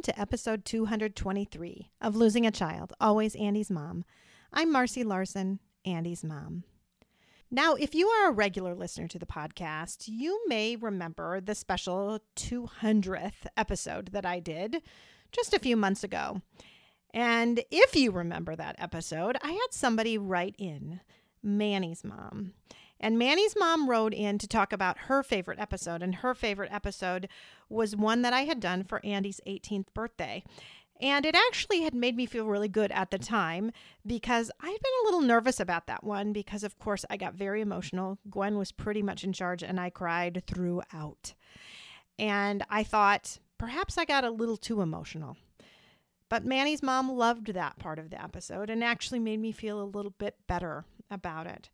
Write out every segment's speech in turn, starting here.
Welcome to episode 223 of Losing a Child, Always Andy's Mom. I'm Marcy Larson, Andy's mom. Now, if you are a regular listener to the podcast, you may remember the special 200th episode that I did just a few months ago. And if you remember that episode, I had somebody write in, Manny's mom. And Manny's mom wrote in to talk about her favorite episode. And her favorite episode was one that I had done for Andy's 18th birthday. And it actually had made me feel really good at the time because I had been a little nervous about that one because, of course, I got very emotional. Gwen was pretty much in charge and I cried throughout. And I thought perhaps I got a little too emotional. But Manny's mom loved that part of the episode and actually made me feel a little bit better about it.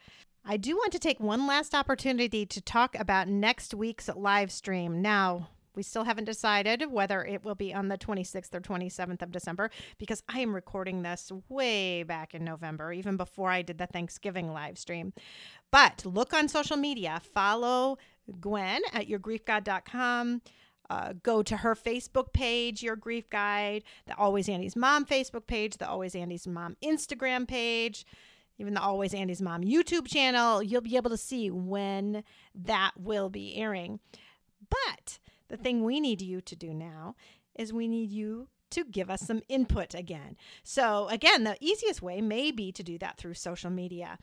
I do want to take one last opportunity to talk about next week's live stream. Now, we still haven't decided whether it will be on the 26th or 27th of December because I am recording this way back in November, even before I did the Thanksgiving live stream. But look on social media, follow Gwen at yourgriefguide.com. Uh, go to her Facebook page, Your Grief Guide, the Always Andy's Mom Facebook page, the Always Andy's Mom Instagram page even the Always Andy's Mom YouTube channel, you'll be able to see when that will be airing. But the thing we need you to do now is we need you to give us some input again. So, again, the easiest way may be to do that through social media.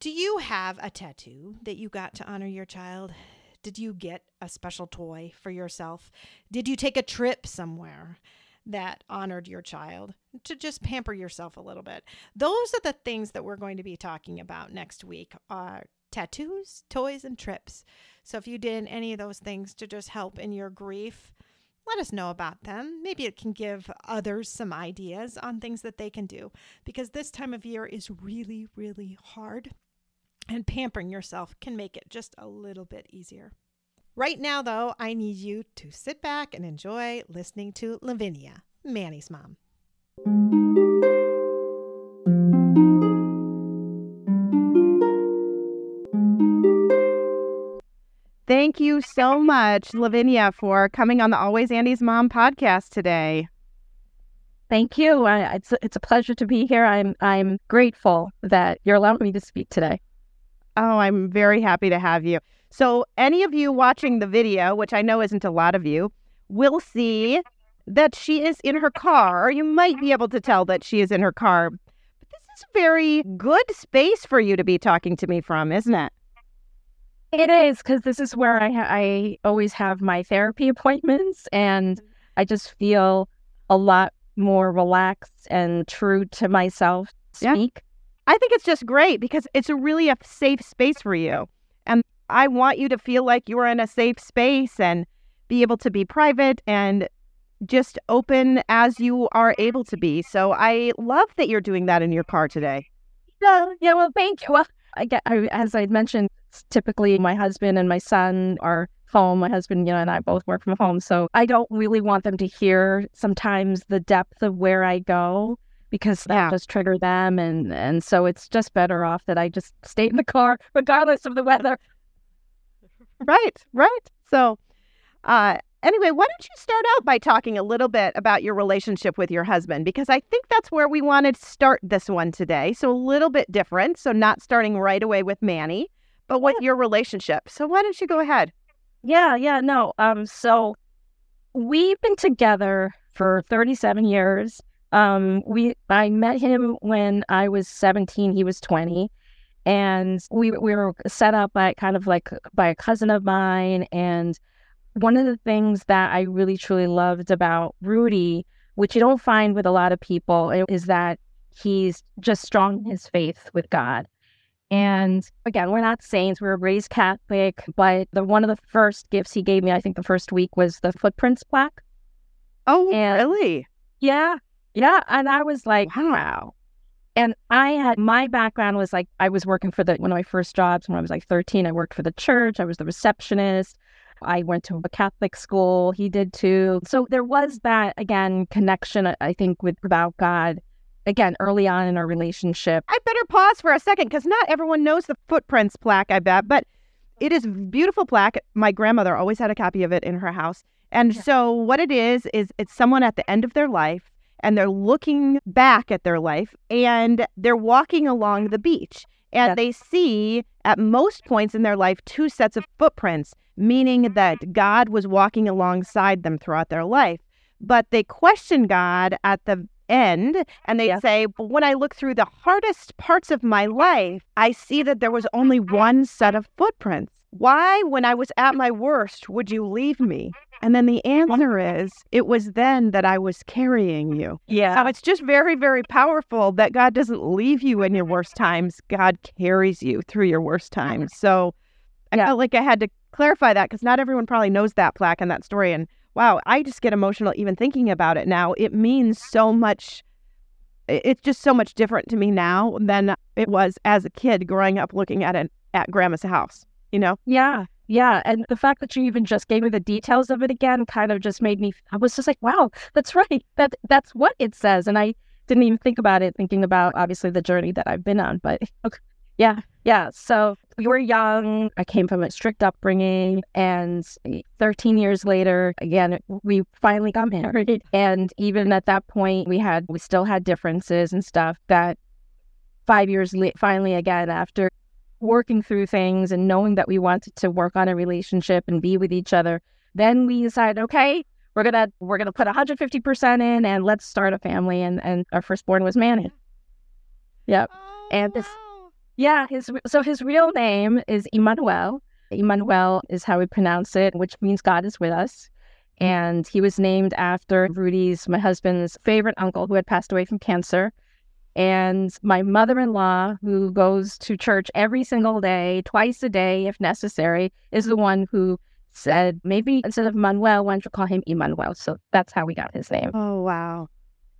Do you have a tattoo that you got to honor your child? Did you get a special toy for yourself? Did you take a trip somewhere? That honored your child to just pamper yourself a little bit. Those are the things that we're going to be talking about next week are tattoos, toys, and trips. So if you did any of those things to just help in your grief, let us know about them. Maybe it can give others some ideas on things that they can do because this time of year is really, really hard. And pampering yourself can make it just a little bit easier. Right now, though, I need you to sit back and enjoy listening to Lavinia, Manny's mom. Thank you so much, Lavinia, for coming on the Always Andy's Mom podcast today. Thank you. I, it's it's a pleasure to be here. I'm I'm grateful that you're allowing me to speak today. Oh, I'm very happy to have you. So, any of you watching the video, which I know isn't a lot of you, will see that she is in her car, or you might be able to tell that she is in her car. But this is a very good space for you to be talking to me from, isn't it? It is because this is where I ha- I always have my therapy appointments, and I just feel a lot more relaxed and true to myself. Speak. Yeah. I think it's just great because it's a really a safe space for you. And I want you to feel like you are in a safe space and be able to be private and just open as you are able to be. So I love that you're doing that in your car today. Yeah, yeah. Well, thank you. Well, I get, I, as I mentioned, typically my husband and my son are home. My husband, you know, and I both work from home, so I don't really want them to hear sometimes the depth of where I go because that yeah. just trigger them, and and so it's just better off that I just stay in the car regardless of the weather. Right, right. So, uh, anyway, why don't you start out by talking a little bit about your relationship with your husband? Because I think that's where we wanted to start this one today. So, a little bit different. So, not starting right away with Manny, but with your relationship. So, why don't you go ahead? Yeah, yeah, no. Um, so we've been together for 37 years. Um, we I met him when I was 17, he was 20 and we we were set up by kind of like by a cousin of mine and one of the things that I really truly loved about Rudy, which you don't find with a lot of people, is that he's just strong in his faith with God. And again, we're not saints. We were raised Catholic, but the one of the first gifts he gave me, I think the first week, was the footprints plaque. Oh, And- really? Yeah. Yeah. And I was like, Wow. And I had my background was like I was working for the one of my first jobs when I was like 13. I worked for the church. I was the receptionist. I went to a Catholic school. He did too. So there was that again connection. I- think with about God. Again, early on in our relationship. I better pause for a second because not everyone knows the footprints plaque, I bet, but it is beautiful plaque. My grandmother always had a copy of it in her house. And Yeah. so what it is is it's someone at the end of their life and they're looking back at their life and they're walking along the beach and they see at most points in their life two sets of footprints, meaning that God was walking alongside them throughout their life. But they question God at the end and they Yes. say, "But when I look through the hardest parts of my life, I see that there was only one set of footprints. Why, when I was at my worst, would you leave me? And then the answer is, it was then that I was carrying you. Yeah. So it's just very, very powerful that God doesn't leave you in your worst times. God carries you through your worst times. So I Yeah. felt like I had to clarify that because not everyone probably knows that plaque and that story. And wow, I just get emotional even thinking about it now. It means so much. It's just so much different to me now than it was as a kid growing up looking at it at grandma's house, you know? Yeah. Yeah. And the fact that you even just gave me the details of it again kind of just made me I was just like, wow, that's right. That that's what it says. And I didn't even think about it, thinking about obviously the journey that I've been on. But okay. yeah, yeah. So we were young. I came from a strict upbringing and 13 years later, again, we finally got married. And even at that point we had we still had differences and stuff that five years late finally again after working through things and knowing that we wanted to work on a relationship and be with each other then we decided okay we're gonna we're gonna put 150% in and let's start a family and and our firstborn was manny. Yep. Oh, and this- yeah his so his real name is emmanuel. Emmanuel is how we pronounce it which means god is with us. And he was named after rudy's my husband's favorite uncle who had passed away from cancer and my mother-in-law who goes to church every single day twice a day if necessary is the one who said maybe instead of manuel why don't you call him emmanuel so that's how we got his name Oh, wow.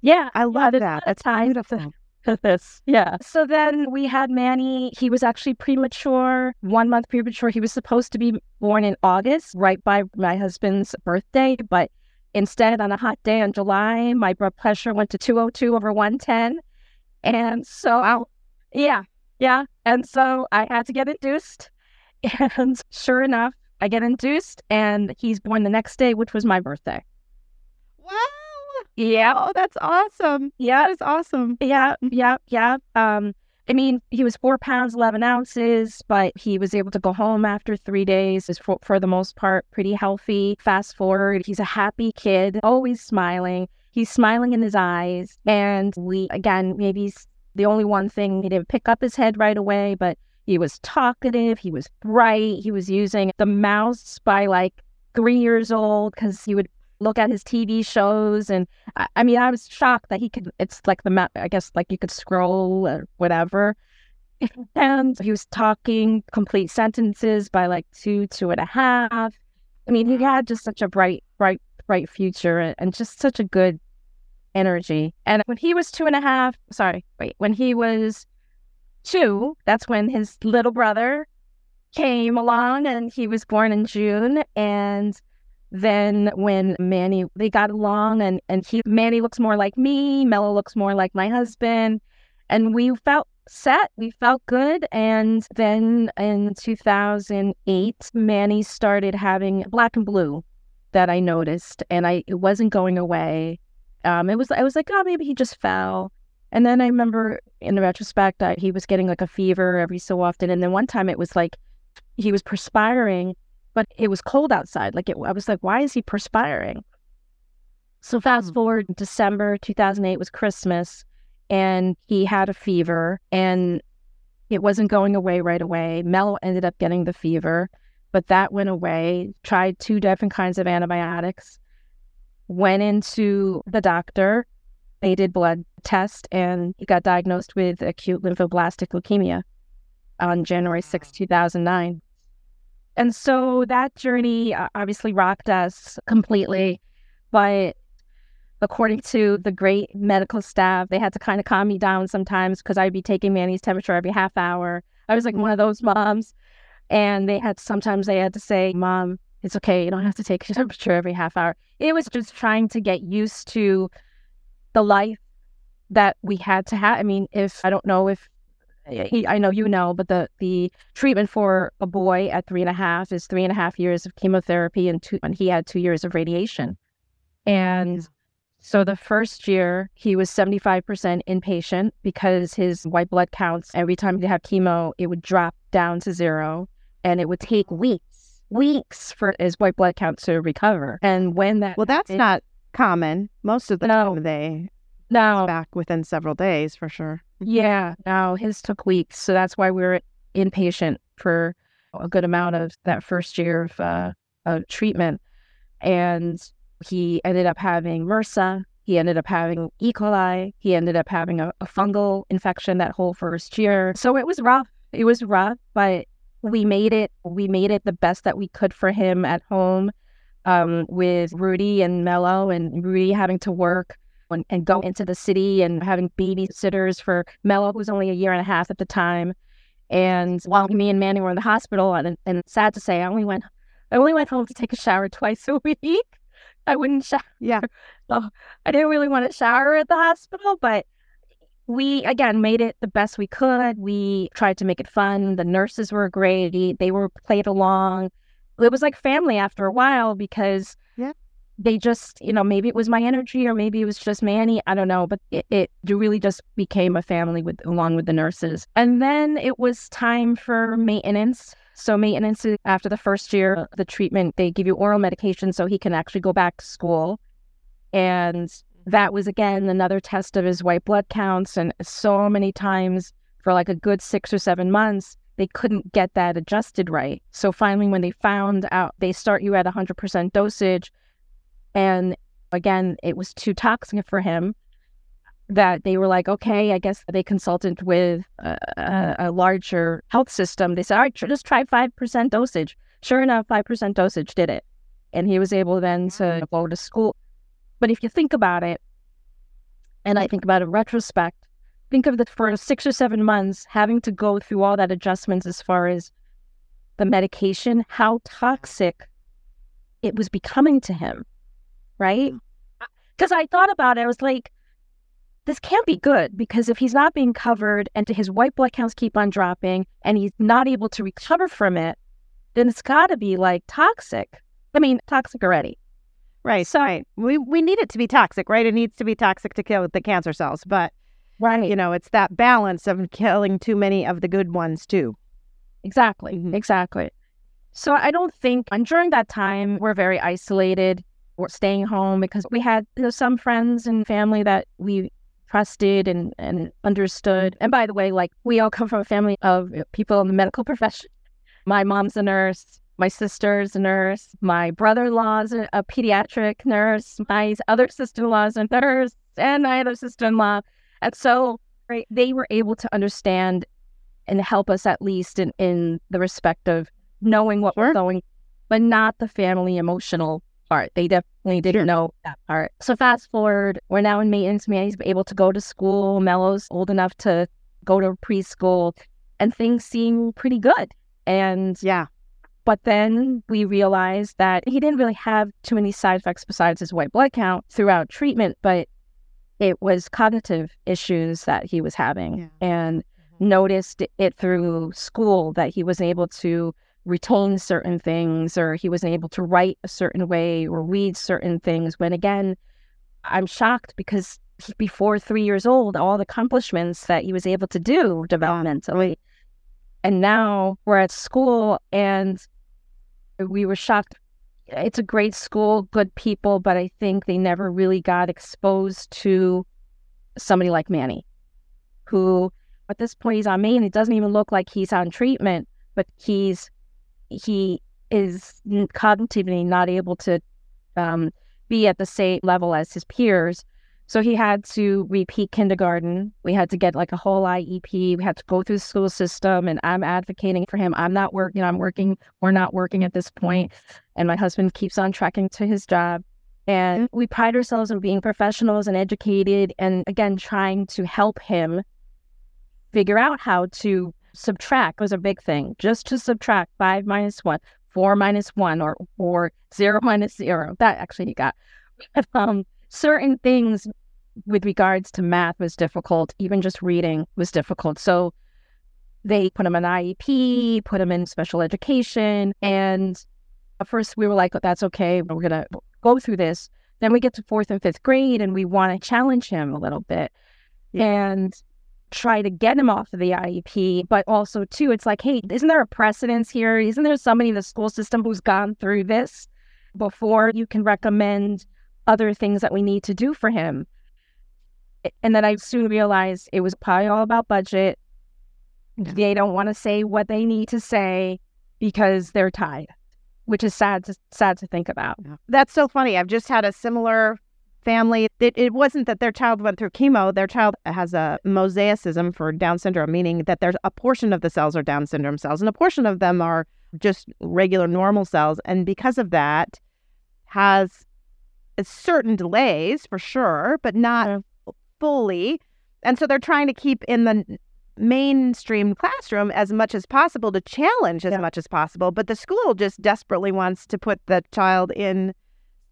yeah I love there's that. That's tie to beautiful. this. Yeah. So then we had Manny. He was actually premature, one month premature. He was supposed to be born in August, right by my husband's birthday. But instead, on a hot day in July, my blood pressure went to 202 over 110. And so, I, yeah, yeah. And so I had to get induced. And sure enough, I get induced, and he's born the next day, which was my birthday. Wow. Yeah. Oh, that's awesome. Yeah. That is awesome. Yeah, yeah, yeah. Um, I mean, he was four pounds eleven ounces, but he was able to go home after three days. Is for for the most part pretty healthy. Fast forward, he's a happy kid, always smiling. He's smiling in his eyes, and we again maybe the only one thing he didn't pick up his head right away, but he was talkative. He was bright. He was using the mouse by like three years old because he would look at his TV shows and I, I mean, I was shocked that he could. It's like the map. I guess like you could scroll or whatever. And he was talking complete sentences by like two, two and a half. I mean, he had just such a bright, bright, bright future and, just such a good energy. And when he was two and a half, sorry, wait, when he was two, that's when his little brother came along and he was born in June. And then when Manny they got along and and he Manny looks more like me, Mello looks more like my husband, and we felt set, we felt good. And then in 2008, Manny started having black and blue that I noticed, and I it wasn't going away. Um, it was I was like, oh, maybe he just fell. And then I remember in retrospect that he was getting like a fever every so often, and then one time it was like he was perspiring but it was cold outside. Like it, I was like, why is he perspiring? So fast Hmm. forward, December 2008 was Christmas, and he had a fever, and it wasn't going away right away. Mel ended up getting the fever, but that went away. Tried two different kinds of antibiotics. Went into the doctor. They did blood test, and he got diagnosed with acute lymphoblastic leukemia. on January 6, 2009. And so that journey uh, obviously rocked us completely. But according to the great medical staff, they had to kind of calm me down sometimes because I'd be taking Manny's temperature every half hour. I was like one of those moms. And they had sometimes they had to say, Mom, it's okay. You don't have to take your temperature every half hour. It was just trying to get used to the life that we had to have. I mean, if I don't know if eh, he, I know you know, but the the treatment for a boy at three and a half is three and a half years of chemotherapy and two, and he had two years of radiation. And so the first year he was 75% inpatient because his white blood counts every time he'd have chemo, it would drop down to zero and it would take weeks, weeks for his white blood count to recover. And when that Well, that's happened- not common. Most of the No. time they no back within several days for sure. Yeah, no, his took weeks. So that's why we were inpatient for a good amount of that first year of, uh, of treatment. And he ended up having MRSA. He ended up having E. coli. He ended up having a, a fungal infection that whole first year. So it was rough. It was rough, but we made it. We made it the best that we could for him at home um, with Rudy and Mello, and Rudy having to work and, and go into the city and having babysitters for Mello, who was only a year and a half at the time. And while me and Manny were in the hospital, and, and sad to say, I only went, I only went home to take a shower twice a week. I wouldn't shower. Yeah. So I didn't really want to shower at the hospital, but we again made it the best we could. We tried to make it fun. The nurses were great. They were played along. It was like family after a while because Yeah. they just, you know, maybe it was my energy or maybe it was just Manny. I don't know, but it, it really just became a family with along with the nurses. And then it was time for maintenance. So maintenance after the first year of the treatment, they give you oral medication so he can actually go back to school. And that was again another test of his white blood counts. And so many times for like a good six or seven months, they couldn't get that adjusted right. So finally, when they found out, they start you at 100% dosage. And again, it was too toxic for him that they were like, okay, I guess they consulted with a, a, a larger health system. They said, all right, just try 5% dosage. Sure enough, 5% dosage did it. And he was able then to go to school. But if you think about it, and I think about it in retrospect, think of the for six or seven months having to go through all that adjustments as far as the medication, how toxic it was becoming to him, right? Mm. Because I thought about it, I was like, this can't be good because if he's not being covered and his white blood counts keep on dropping and he's not able to recover from it, then it's got to be like toxic. I mean, toxic already. Right. So- right. We we need it to be toxic, right? It needs to be toxic to kill the cancer cells, but Right. you know, it's that balance of killing too many of the good ones too. Exactly. Mhm. Exactly. So I don't think, and during that time, we're very isolated. We're staying home because we had you know, some friends and family that we trusted and, and understood. And by the way, like we all come from a family of people in the medical profession. My mom's a nurse. My sister's a nurse. My brother-in-law's a, a pediatric nurse. My other sister-in-law's a nurse, and my other sister-in-law. And so right, they were able to understand and help us at least in, in the respect of knowing what Sure. we're going, but not the family emotional part. They definitely didn't know that part. So fast forward, we're now in maintenance. Manny's able to go to school. Mello's old enough to go to preschool, and things seem pretty good. And Yeah. But then we realized that he didn't really have too many side effects besides his white blood count throughout treatment, but it was cognitive issues that he was having. Yeah. And mm-hmm. noticed it through school that he wasn't able to retain certain things or he wasn't able to write a certain way or read certain things when again i'm shocked because before three years old all the accomplishments that he was able to do developmentally and now we're at school and we were shocked. It's a great school good people but i think they never really got exposed to somebody like manny who at this point he's on main it doesn't even look like he's on treatment but he's he is cognitively not able to um, be at the same level as his peers So he had to repeat kindergarten. We had to get like a whole IEP. We had to go through the school system, and I'm advocating for him. I'm not working. I'm working. We're not working at this point, and my husband keeps on tracking to his job. And we pride ourselves on being professionals and educated, and again, trying to help him figure out how to subtract was a big thing. Just to subtract five minus one, four minus one, or or zero minus zero. That actually he got. um, certain things with regards to math was difficult. Even just reading was difficult. So they put him in IEP, put him in special education. And at first we were like, oh, that's okay. We're going to go through this. Then we get to fourth and fifth grade and we want to challenge him a little bit and try to get him off of the IEP. But also, too, it's like, hey, isn't there a precedence here? Isn't there somebody in the school system who's gone through this before you can recommend other things that we need to do for him. And then I soon realized it was probably all about budget. Yeah. They don't want to say what they need to say because they're tied, which is sad to sad to think about. Yeah. That's so funny. I've just had a similar family. It, it wasn't that their child went through chemo. Their child has a mosaicism for Down syndrome, meaning that there's a portion of the cells are Down syndrome cells, and a portion of them are just regular normal cells. And because of that, has Uh, certain delays for sure, but not fully. And so they're trying to keep in the mainstream classroom as much as possible to challenge as yeah. much as possible. But the school just desperately wants to put the child in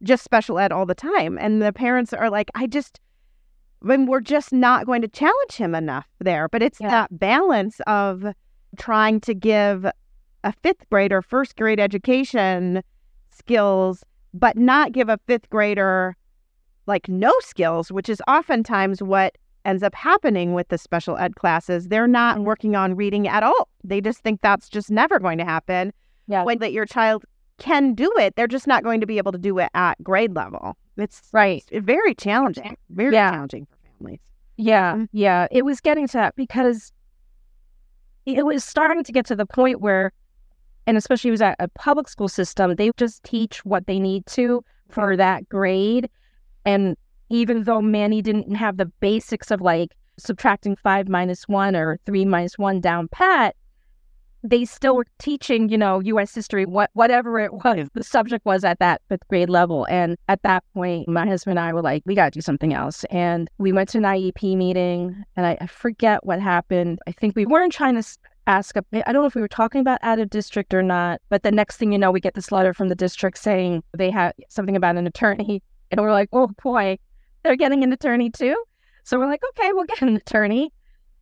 just special ed all the time. And the parents are like, I just, mean, we're just not going to challenge him enough there. But it's yeah. that balance of trying to give a fifth grade or first grade education skills but not give a fifth grader like no skills, which is oftentimes what ends up happening with the special ed classes. They're not working on reading at all. They just think that's just never going to happen. Yeah. When that your child can do it, they're just not going to be able to do it at grade level. It's right. It's very challenging. Very yeah. challenging for families. Yeah. Mm-hmm. Yeah. It was getting to that because it was starting to get to the point where and especially was at a public school system, they just teach what they need to for that grade. And even though Manny didn't have the basics of like subtracting five minus one or three minus one down pat, they still were teaching, you know, U.S. history, what whatever it was the subject was at that fifth grade level. And at that point, my husband and I were like, we got to do something else. And we went to an IEP meeting, and I, I forget what happened. I think we weren't trying to ask, I don't know if we were talking about out of district or not, but the next thing you know, we get this letter from the district saying they have something about an attorney. And we're like, oh boy, they're getting an attorney too. So we're like, okay, we'll get an attorney.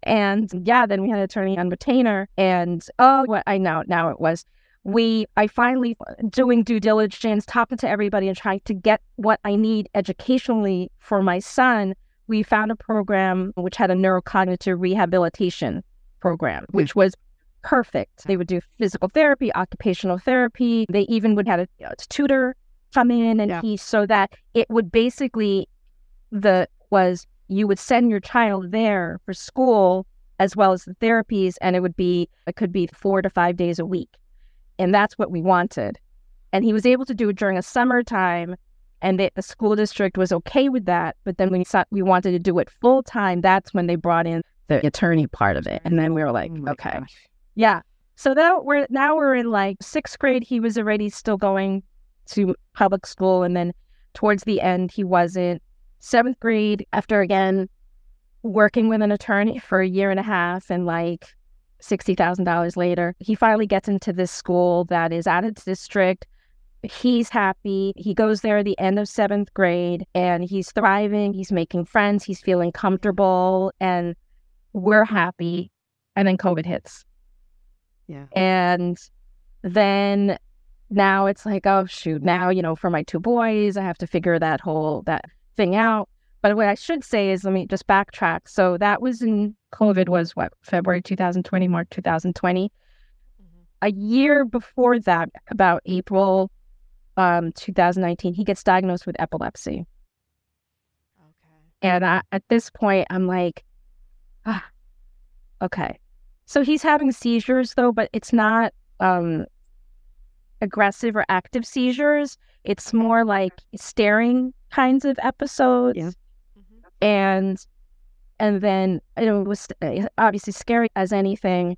And yeah, then we had an attorney on retainer. And oh, what I know now it was we I finally doing due diligence, talking to everybody and trying to get what I need educationally for my son. We found a program which had a neurocognitive rehabilitation program, which was perfect. They would do physical therapy, occupational therapy. They even would have a, a tutor come in and yeah. teach so that it would basically the was you would send your child there for school as well as the therapies and it would be it could be four to five days a week and that's what we wanted and he was able to do it during a summertime and the, the school district was okay with that but then when we, we wanted to do it full time that's when they brought in the attorney part of it. And then we were like, oh okay. Gosh. Yeah. So now we're now we're in like sixth grade. He was already still going to public school. And then towards the end he wasn't. Seventh grade, after again working with an attorney for a year and a half and like sixty thousand dollars later, he finally gets into this school that is out of district. He's happy. He goes there at the end of seventh grade and he's thriving. He's making friends. He's feeling comfortable. And we're happy. And then COVID hits. Yeah. And then now it's like, oh shoot, now, you know, for my two boys, I have to figure that whole that thing out. But what I should say is let me just backtrack. So that was in COVID was what, February 2020, March 2020. Mm-hmm. A year before that, about April um, 2019, he gets diagnosed with epilepsy. Okay. And I, at this point, I'm like, okay. So he's having seizures though, but it's not um, aggressive or active seizures. It's more like staring kinds of episodes. Yeah. Mm-hmm. and and then it was uh, obviously scary as anything.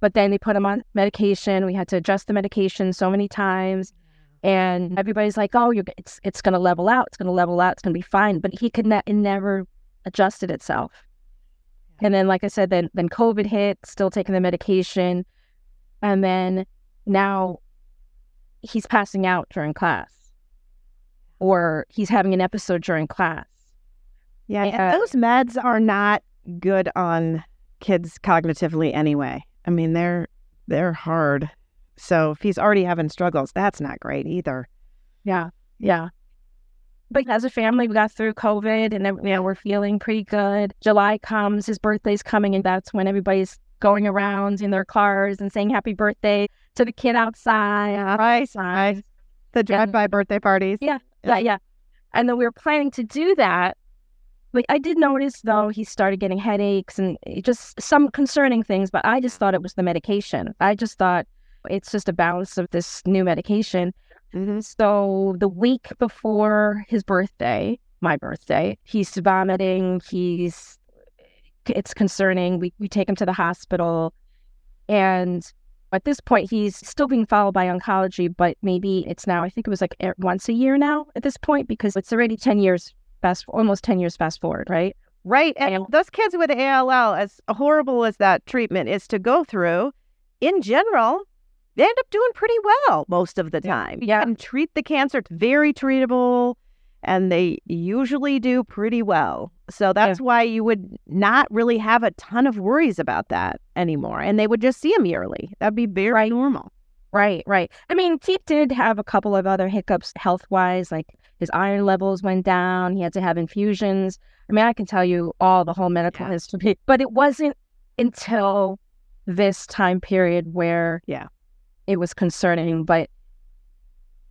But then they put him on medication. We had to adjust the medication so many times, and everybody's like, "Oh, you're it's it's going to level out. It's going to level out. It's going to be fine." But he could ne- it never adjusted itself. And then, like I said, then then COVID hit. Still taking the medication, and then now he's passing out during class, or he's having an episode during class. Yeah, Uh, and those meds are not good on kids cognitively anyway. I mean, they're they're hard. So if he's already having struggles, that's not great either. Yeah, yeah. But as a family, we got through COVID, and you know, we're feeling pretty good. July comes, his birthday's coming, and that's when everybody's going around in their cars and saying happy birthday to the kid outside. Right, outside. The drive-by birthday parties. Yeah, yeah, yeah. And then we were planning to do that. But I did notice though he started getting headaches and just some concerning things, but I just thought it was the medication. I just thought it's just a balance of this new medication. Mhm. So the week before his birthday, my birthday, he's vomiting, he's it's concerning. We we take him to the hospital and at this point he's still being followed by oncology, but maybe it's now I think it was like once a year now at this point because it's already 10 years fast almost 10 years fast forward, right? Right. And And- those kids with ALL, as horrible as that treatment is to go through, in general, they end up doing pretty well most of the time. Yeah. Can treat the cancer, it's very treatable, and they usually do pretty well. So that's why you would not really have a ton of worries about that anymore. And they would just see them yearly. That'd be very Right. normal. Right, right. I mean, he did have a couple of other hiccups health wise, like his iron levels went down. He had to have infusions. I mean, I can tell you all the whole medical Yeah. history, but it wasn't until this time period where Yeah. It was concerning. But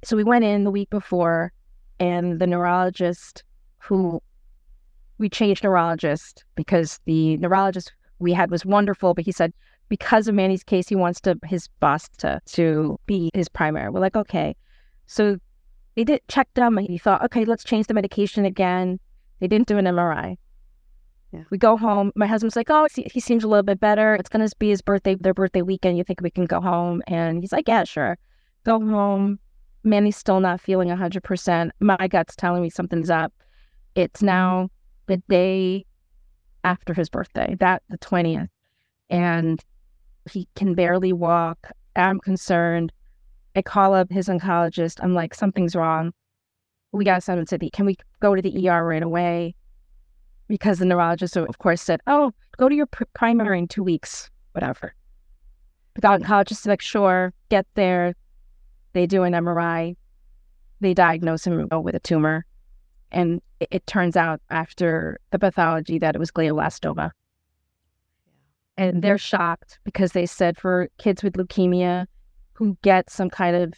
so we went in the week before, and the neurologist who we changed neurologist because the neurologist we had was wonderful, but he said because of Manny's case, he wants to his boss to to be his primary. We're like, okay. So they did check them and he thought, okay, let's change the medication again. They didn't do an MRI. Yeah. We go home. My husband's like, oh, he he seems a little bit better. It's gonna be his birthday, their birthday weekend. You think we can go home? And he's like, yeah, sure. Go home. Manny's still not feeling hundred percent. My gut's telling me something's up. It's now the day after his birthday, that the twentieth, and he can barely walk. I'm concerned. I call up his oncologist. I'm like, something's wrong. We got to send him to the. Can we go to the ER right away? Because the neurologist, of course, said, "Oh, go to your pr- primary in two weeks, whatever." The oncologist is like, "Sure, get there." They do an MRI. They diagnose him with a tumor, and it, it turns out after the pathology that it was glioblastoma. And they're shocked because they said for kids with leukemia who get some kind of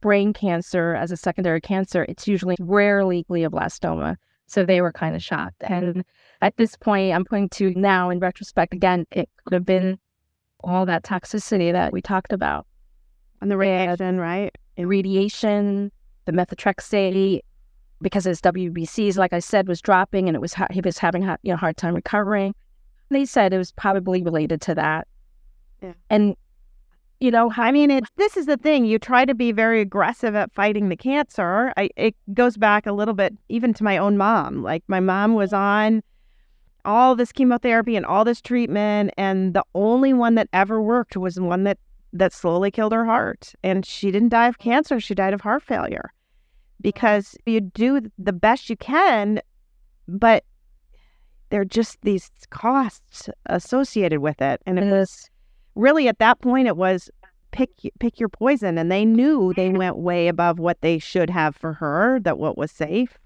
brain cancer as a secondary cancer, it's usually rarely glioblastoma. So they were kind of shocked. And at this point, I'm pointing to now in retrospect, again, it could have been all that toxicity that we talked about And the radiation, right? radiation, the methotrexate, because his WBCs, like I said, was dropping and it was he was having a you know, hard time recovering. They said it was probably related to that. Yeah. And, you know, I mean, it, this is the thing. You try to be very aggressive at fighting the cancer. I, it goes back a little bit even to my own mom. Like, my mom was on all this chemotherapy and all this treatment, and the only one that ever worked was one that, that slowly killed her heart. And she didn't die of cancer, she died of heart failure because you do the best you can, but there are just these costs associated with it. And it was really at that point it was pick pick your poison and they knew they mm. went way above what they should have for her that what was safe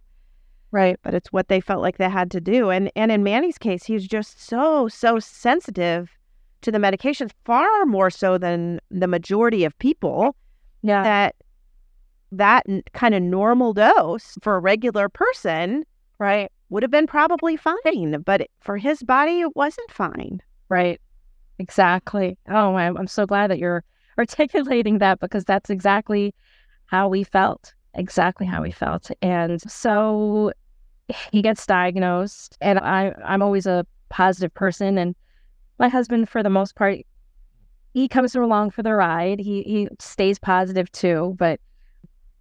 right. but it's what they felt like they had to do and and in Manny's case he's just so so sensitive to the medications far more so than the majority of people Yeah. that that kind of normal dose for a regular person right. would have been probably fine but for his body it wasn't fine Right. Exactly. Oh, I'm, I'm so glad that you're articulating that because that's exactly how we felt. Exactly how we felt. And so he gets diagnosed, and I I'm always a positive person, and my husband, for the most part, he comes along for the ride. He he stays positive too, but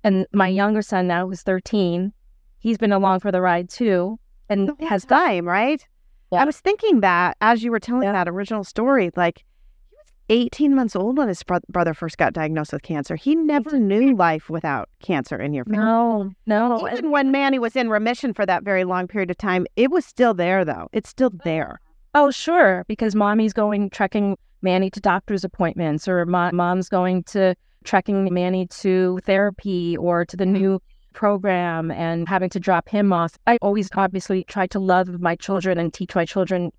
and my younger son now, who's 13, he's been along for the ride too, and oh, has time, right? Yeah. I was thinking that as you were telling Yeah. that original story, like he was 18 months old when his bro- brother first got diagnosed with cancer. He never knew life without cancer in your family. no no Even when Manny was in remission for that very long period of time, it was still there, though. It's still there. Oh, sure, because mommy's going trekking Manny to doctor's appointments, or mo- mom's going to trekking Manny to therapy or to the mm-hmm. new program and having to drop him off. I always obviously try to love my children and teach my children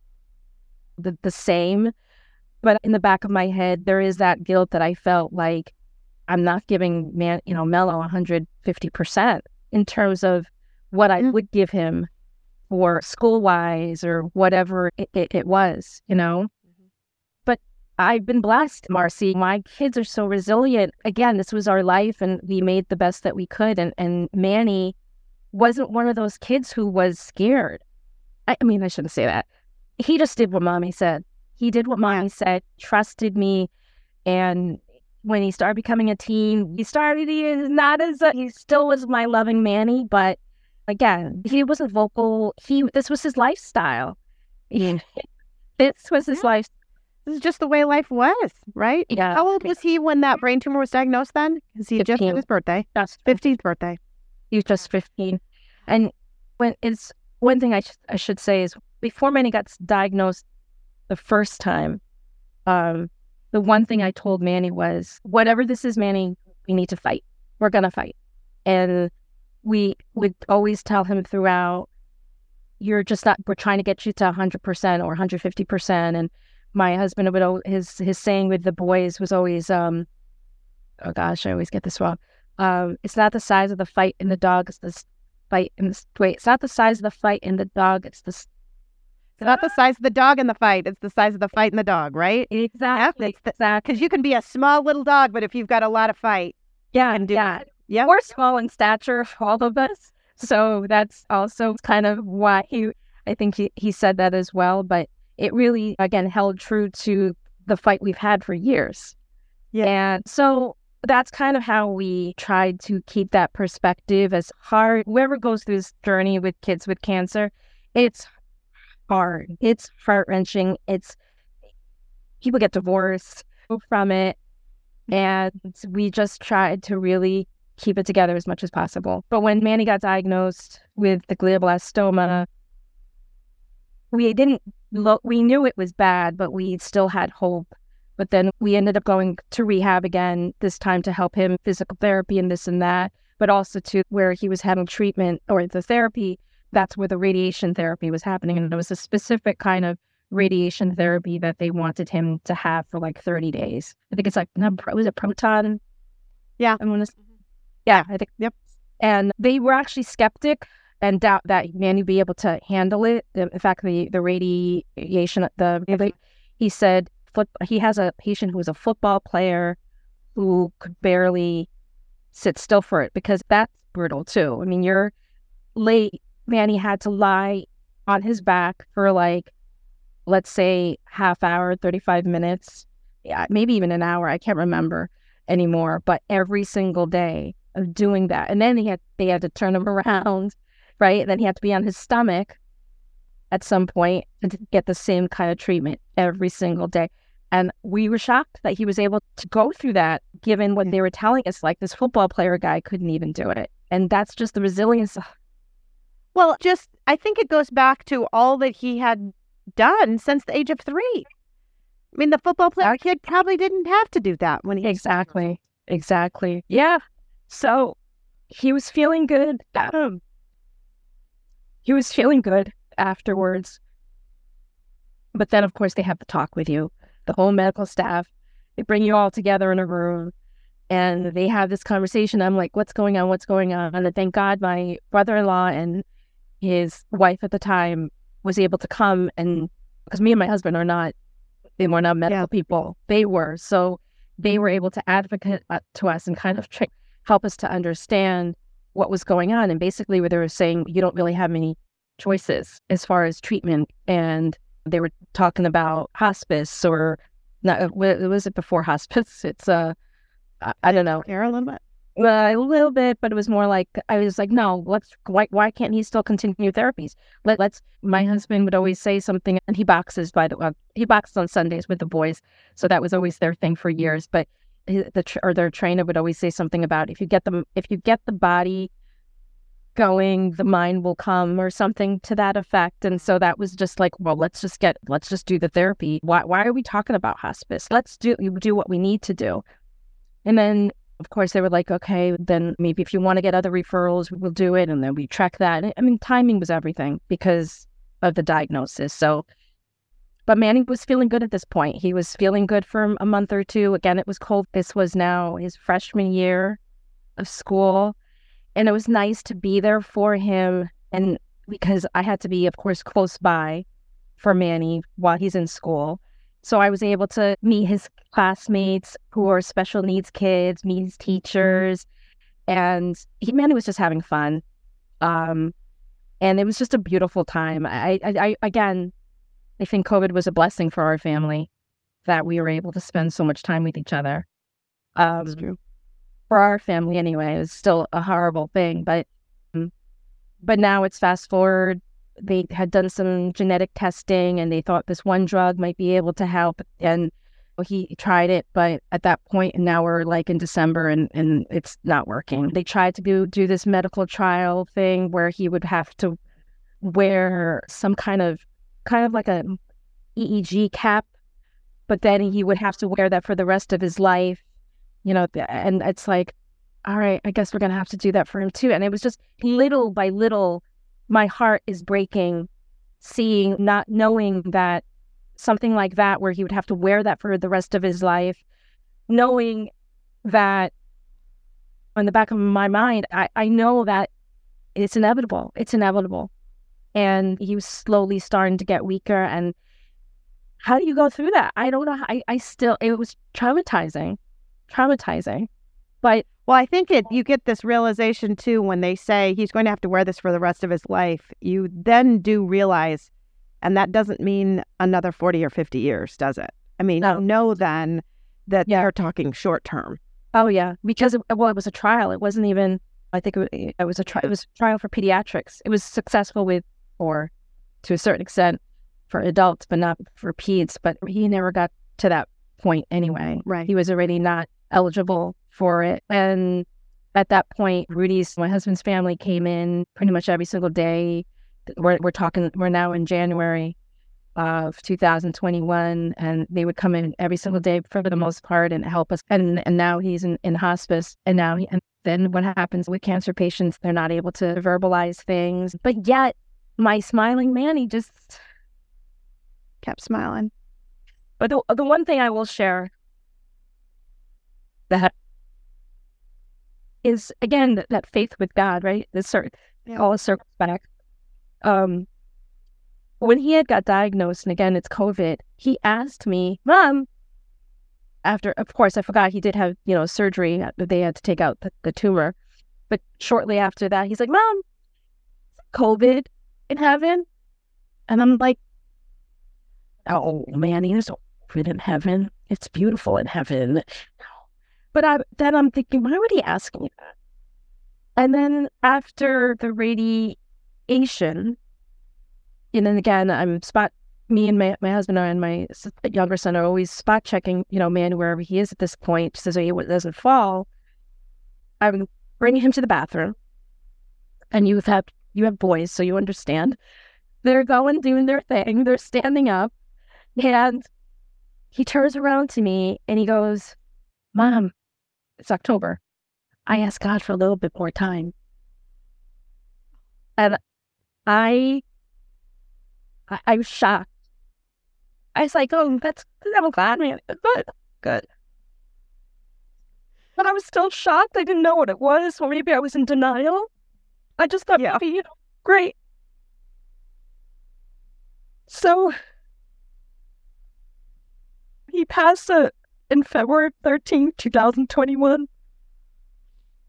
the, the same. But in the back of my head, there is that guilt that I felt like I'm not giving man, you know, Mello 150% in terms of what I mm. would give him for school wise or whatever it, it, it was, you know? I've been blessed, Marcy. My kids are so resilient. Again, this was our life and we made the best that we could. And, and Manny wasn't one of those kids who was scared. I, I mean, I shouldn't say that. He just did what mommy said. He did what mommy said, trusted me. And when he started becoming a teen, he started, he is not as, a, he still was my loving Manny, but again, he wasn't vocal. He this was his lifestyle. Mm. this was his Yeah. life. This is just the way life was, right? Yeah. How old was he when that brain tumor was diagnosed then? Because he had just had his birthday, That's 15th birthday. he was just fifteen, and when it's one thing I sh- I should say is before Manny got diagnosed the first time, um, the one thing I told Manny was whatever this is, Manny, we need to fight. We're gonna fight, and we would always tell him throughout you're just not we're trying to get you to 100% or 150% and my husband would al- his his saying with the boys was always um oh gosh i always get this wrong um it's not the size of the fight in the dog it's the fight in the wait it's not the size of the fight in the dog it's the It's not the size of the dog in the fight. It's the size of the fight in the dog, right? exactly the- exactly Because you can be a small little dog, but if you've got a lot of fight, yeah can do yeah yeah. we're small in stature all of us so that's also kind of why he i think he, he said that as well but it really again held true to the fight we've had for years Yeah. and so that's kind of how we tried to keep that perspective as hard whoever goes through this journey with kids with cancer it's hard it's heart-wrenching it's people get divorced from it and we just tried to really keep it together as much as possible. But when Manny got diagnosed with the glioblastoma, we didn't look, we knew it was bad, but we still had hope. But then we ended up going to rehab again, this time to help him physical therapy and this and that, but also to where he was having treatment or the therapy. That's where the radiation therapy was happening. And it was a specific kind of radiation therapy that they wanted him to have for like 30 days. I think it's like, was it proton? Yeah. I want to, mm-hmm. yeah, I think. Yep. And they were actually skeptic and doubt that Manny would be able to handle it. In fact, the, the radiation, the, he said, foot, he has a patient who was a football player who could barely sit still for it because that's brutal too. I mean, you're late. Manny had to lie on his back for like, let's say half hour, 35 minutes, yeah, maybe even an hour. I can't remember anymore, but every single day of doing that. And then he had, they had to turn him around, right? And then he had to be on his stomach at some point and to get the same kind of treatment every single day. And we were shocked that he was able to go through that, given what they were telling us. Like this football player guy couldn't even do it. And that's just the resilience. Well, just I think it goes back to all that he had done since the age of three. I mean, the football player kid probably didn't have to do that when he Exactly. Exactly. Yeah. So he was feeling good. Um, he was feeling good afterwards. But then, of course, they have the talk with you, the whole medical staff. They bring you all together in a room and they have this conversation. I'm like, what's going on? What's going on? And thank God my brother in law and his wife at the time was able to come and because me and my husband are not, they were not medical Yeah. people. They were. So they were able to advocate uh, to us and kind of try, help us to understand what was going on. And basically, where they were saying you don't really have many choices as far as treatment. And they were talking about hospice or not, what was it before hospice? It's, uh, I, I don't know. Care a little bit. Uh, a little bit, but it was more like I was like, no, let's. Why? Why can't he still continue therapies? Let, let's. My husband would always say something, and he boxes by the way. He boxes on Sundays with the boys, so that was always their thing for years. But Eh, the or their trainer would always say something about if you get them, if you get the body going, the mind will come, or something to that effect. And so that was just like, well, let's just get, let's just do the therapy. Why? Why are we talking about hospice? Let's do do what we need to do. And then of course, they were like, okay, then maybe if you want to get other referrals, we'll do it. And then we track that. I mean, timing was everything because of the diagnosis. So, but Manny was feeling good at this point. He was feeling good for a month or two. Again, it was cold. This was now his freshman year of school. And it was nice to be there for him. And because I had to be, of course, close by for Manny while he's in school. So I was able to meet his classmates who are special needs kids, meet his teachers, and he man, he was just having fun. Um, and it was just a beautiful time. I, I, I, again, I think COVID was a blessing for our family that we were able to spend so much time with each other. Um, That's true. For our family, anyway, it was still a horrible thing, but um, but now it's fast forward they had done some genetic testing and they thought this one drug might be able to help. And he tried it, but at that point, and now we're like in December and, and it's not working. They tried to do, do this medical trial thing where he would have to wear some kind of, kind of like a EEG cap, but then he would have to wear that for the rest of his life, you know, and it's like, all right, I guess we're going to have to do that for him too. And it was just little by little, my heart is breaking seeing not knowing that something like that where he would have to wear that for the rest of his life knowing that in the back of my mind i, I know that it's inevitable it's inevitable and he was slowly starting to get weaker and how do you go through that i don't know i, I still it was traumatizing traumatizing but well, I think it you get this realization too when they say he's going to have to wear this for the rest of his life. You then do realize and that doesn't mean another 40 or 50 years, does it? I mean, no. know then that yeah. they're talking short term. Oh yeah, because it, well, it was a trial. It wasn't even. I think it was, it was a trial. It was a trial for pediatrics. It was successful with, or to a certain extent, for adults, but not for peds. But he never got to that point anyway. Right. He was already not eligible for it. And at that point, Rudy's, my husband's family came in pretty much every single day. We're, we're talking, we're now in January of 2021, and they would come in every single day for the most part and help us. And and now he's in, in hospice, and now he, and then what happens with cancer patients? They're not able to verbalize things, but yet my smiling man, he just kept smiling. But the the one thing I will share that is again that, that faith with God, right? This yeah. all circles back. Um, when he had got diagnosed, and again it's COVID, he asked me, "Mom." After, of course, I forgot he did have you know surgery. Uh, they had to take out the, the tumor, but shortly after that, he's like, "Mom, COVID in heaven," and I'm like, "Oh man, there's COVID in heaven. It's beautiful in heaven." But I, then I'm thinking, why would he ask me that? And then after the radiation, and then again, I'm spot, me and my, my husband and my younger son are always spot checking, you know, man, wherever he is at this point, so he doesn't fall. I'm bringing him to the bathroom. And you have, you have boys, so you understand. They're going, doing their thing. They're standing up. And he turns around to me and he goes, Mom, it's October. I asked God for a little bit more time. And I, I, I was shocked. I was like, oh, that's, I'm glad, man. Good, good. But I was still shocked. I didn't know what it was, or maybe I was in denial. I just thought, yeah. maybe, you know, great. So he passed a in February 13, 2021.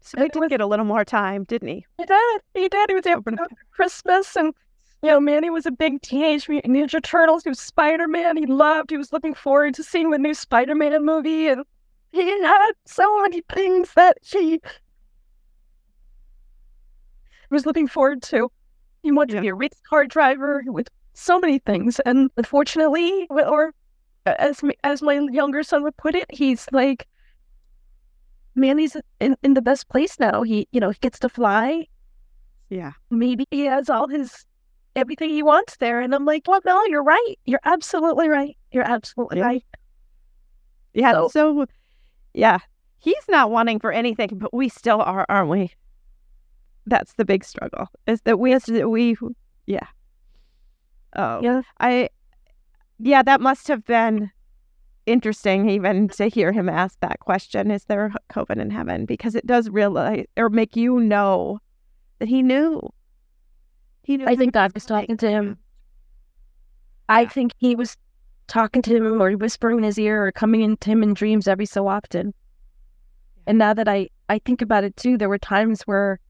So he did was- get a little more time, didn't he? He did. He did. He was there Open for Christmas, and you know, Manny was a big Teenage Mutant Ninja Turtles. He was Spider Man. He loved. He was looking forward to seeing the new Spider Man movie, and he had so many things that he was looking forward to. He wanted Yeah. to be a race car driver with so many things, and unfortunately, or as as my younger son would put it, he's like. Manny's in, in the best place now. He, you know, he gets to fly Yeah. maybe he has all his everything he wants there. And I'm like, well, no, you're right. You're absolutely right. You're absolutely Yeah. right. Yeah. So- So, yeah, he's not wanting for anything, but we still are, aren't we? That's the big struggle. Is that we, we, yeah. Oh, Yeah. I, yeah, that must have been interesting even to hear him ask that question. Is there COVID in heaven? Because it does realize or make you know that he knew. He knew. I think God was talking to him. I think he was talking to him or whispering in his ear or coming into him in dreams every so often. And now that I, I think about it too, there were times where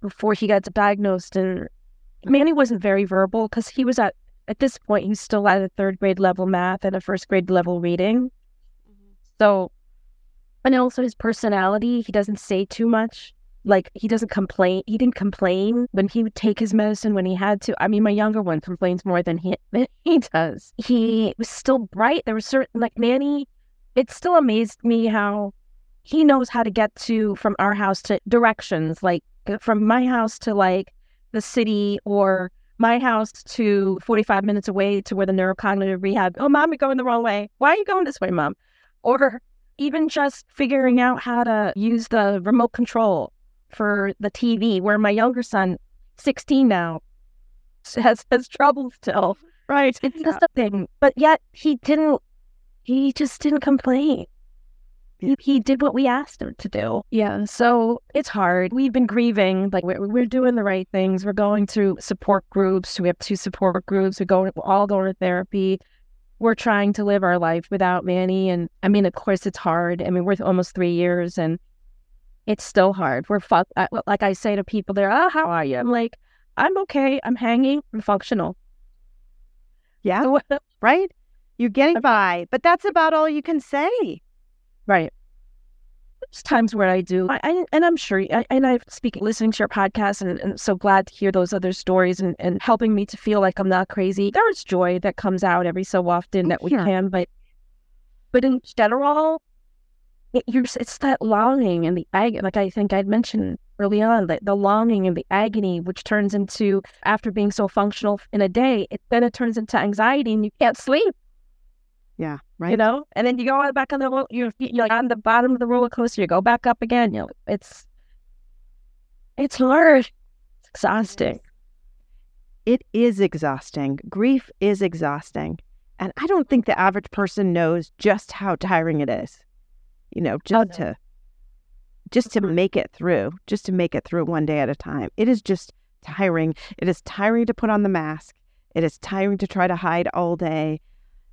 before he got diagnosed and Manny wasn't very verbal because he was at at this point he's still at a third grade level math and a first grade level reading. Mm-hmm. So and also his personality, he doesn't say too much. Like he doesn't complain. He didn't complain when he would take his medicine when he had to. I mean, my younger one complains more than he than he does. He was still bright. There was certain like Manny. It still amazed me how he knows how to get to from our house to directions, like Uh, from my house to like the city or my house to 45 minutes away to where the neurocognitive rehab. Oh, mom, you're going the wrong way. Why are you going this way, mom? Or even just figuring out how to use the remote control for the TV, where my younger son, 16 now, has, has trouble still. Right. It's just a thing. But yet he didn't, he just didn't complain. He, he did what we asked him to do. Yeah. So it's hard. We've been grieving. Like we're, we're doing the right things. We're going to support groups. We have two support groups. We're going, we're all going to therapy. We're trying to live our life without Manny. And I mean, of course, it's hard. I mean, we're almost three years and it's still hard. We're fuck. I- Like I say to people there, oh, how are you? I'm like, I'm okay. I'm hanging. I'm functional. Yeah. Right. You're getting by, but that's about all you can say. Right. There's times where I do, I, I and I'm sure, I, and I speak listening to your podcast, and, and so glad to hear those other stories and, and helping me to feel like I'm not crazy. There is joy that comes out every so often that we Sure. can, but but in general, it, you're, it's that longing and the agony. Like I think I'd mentioned early on, that the longing and the agony, which turns into after being so functional in a day, it then it turns into anxiety, and you can't sleep Yeah. Right. you know and then you go back on the ro- you're, you're on the bottom of the roller coaster you go back up again you know it's it's hard it's exhausting It is exhausting. Grief is exhausting. And I don't think the average person knows just how tiring it is. You know, just no. to just to Mhm. make it through, just to make it through one day at a time. It is just tiring. It is tiring to put on the mask. It is tiring to try to hide all day.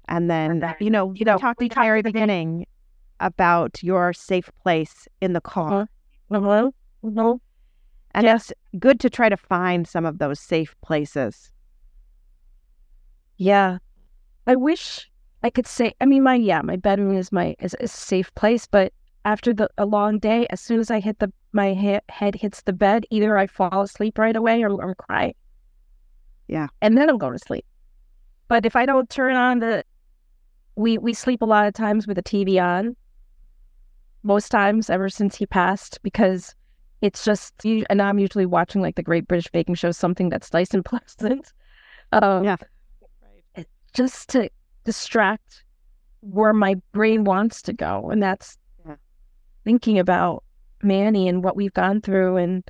And then, you know, you know, talked we at the beginning about your safe place in the car. uh-huh. uh And it's good to try to find some of those safe places. yeah i wish i could say i mean my yeah my bedroom is my is a safe place but after the a long day as soon as i hit the my he- head hits the bed either i fall asleep right away or i'm crying Yeah. and then i'm going to sleep but if i don't turn on the we we sleep a lot of times with the tv on most times ever since he passed because it's just and i'm usually watching like the great british baking show something that's nice and pleasant um Yeah. it- just to distract where my brain wants to go and that's Yeah. thinking about manny and what we've gone through and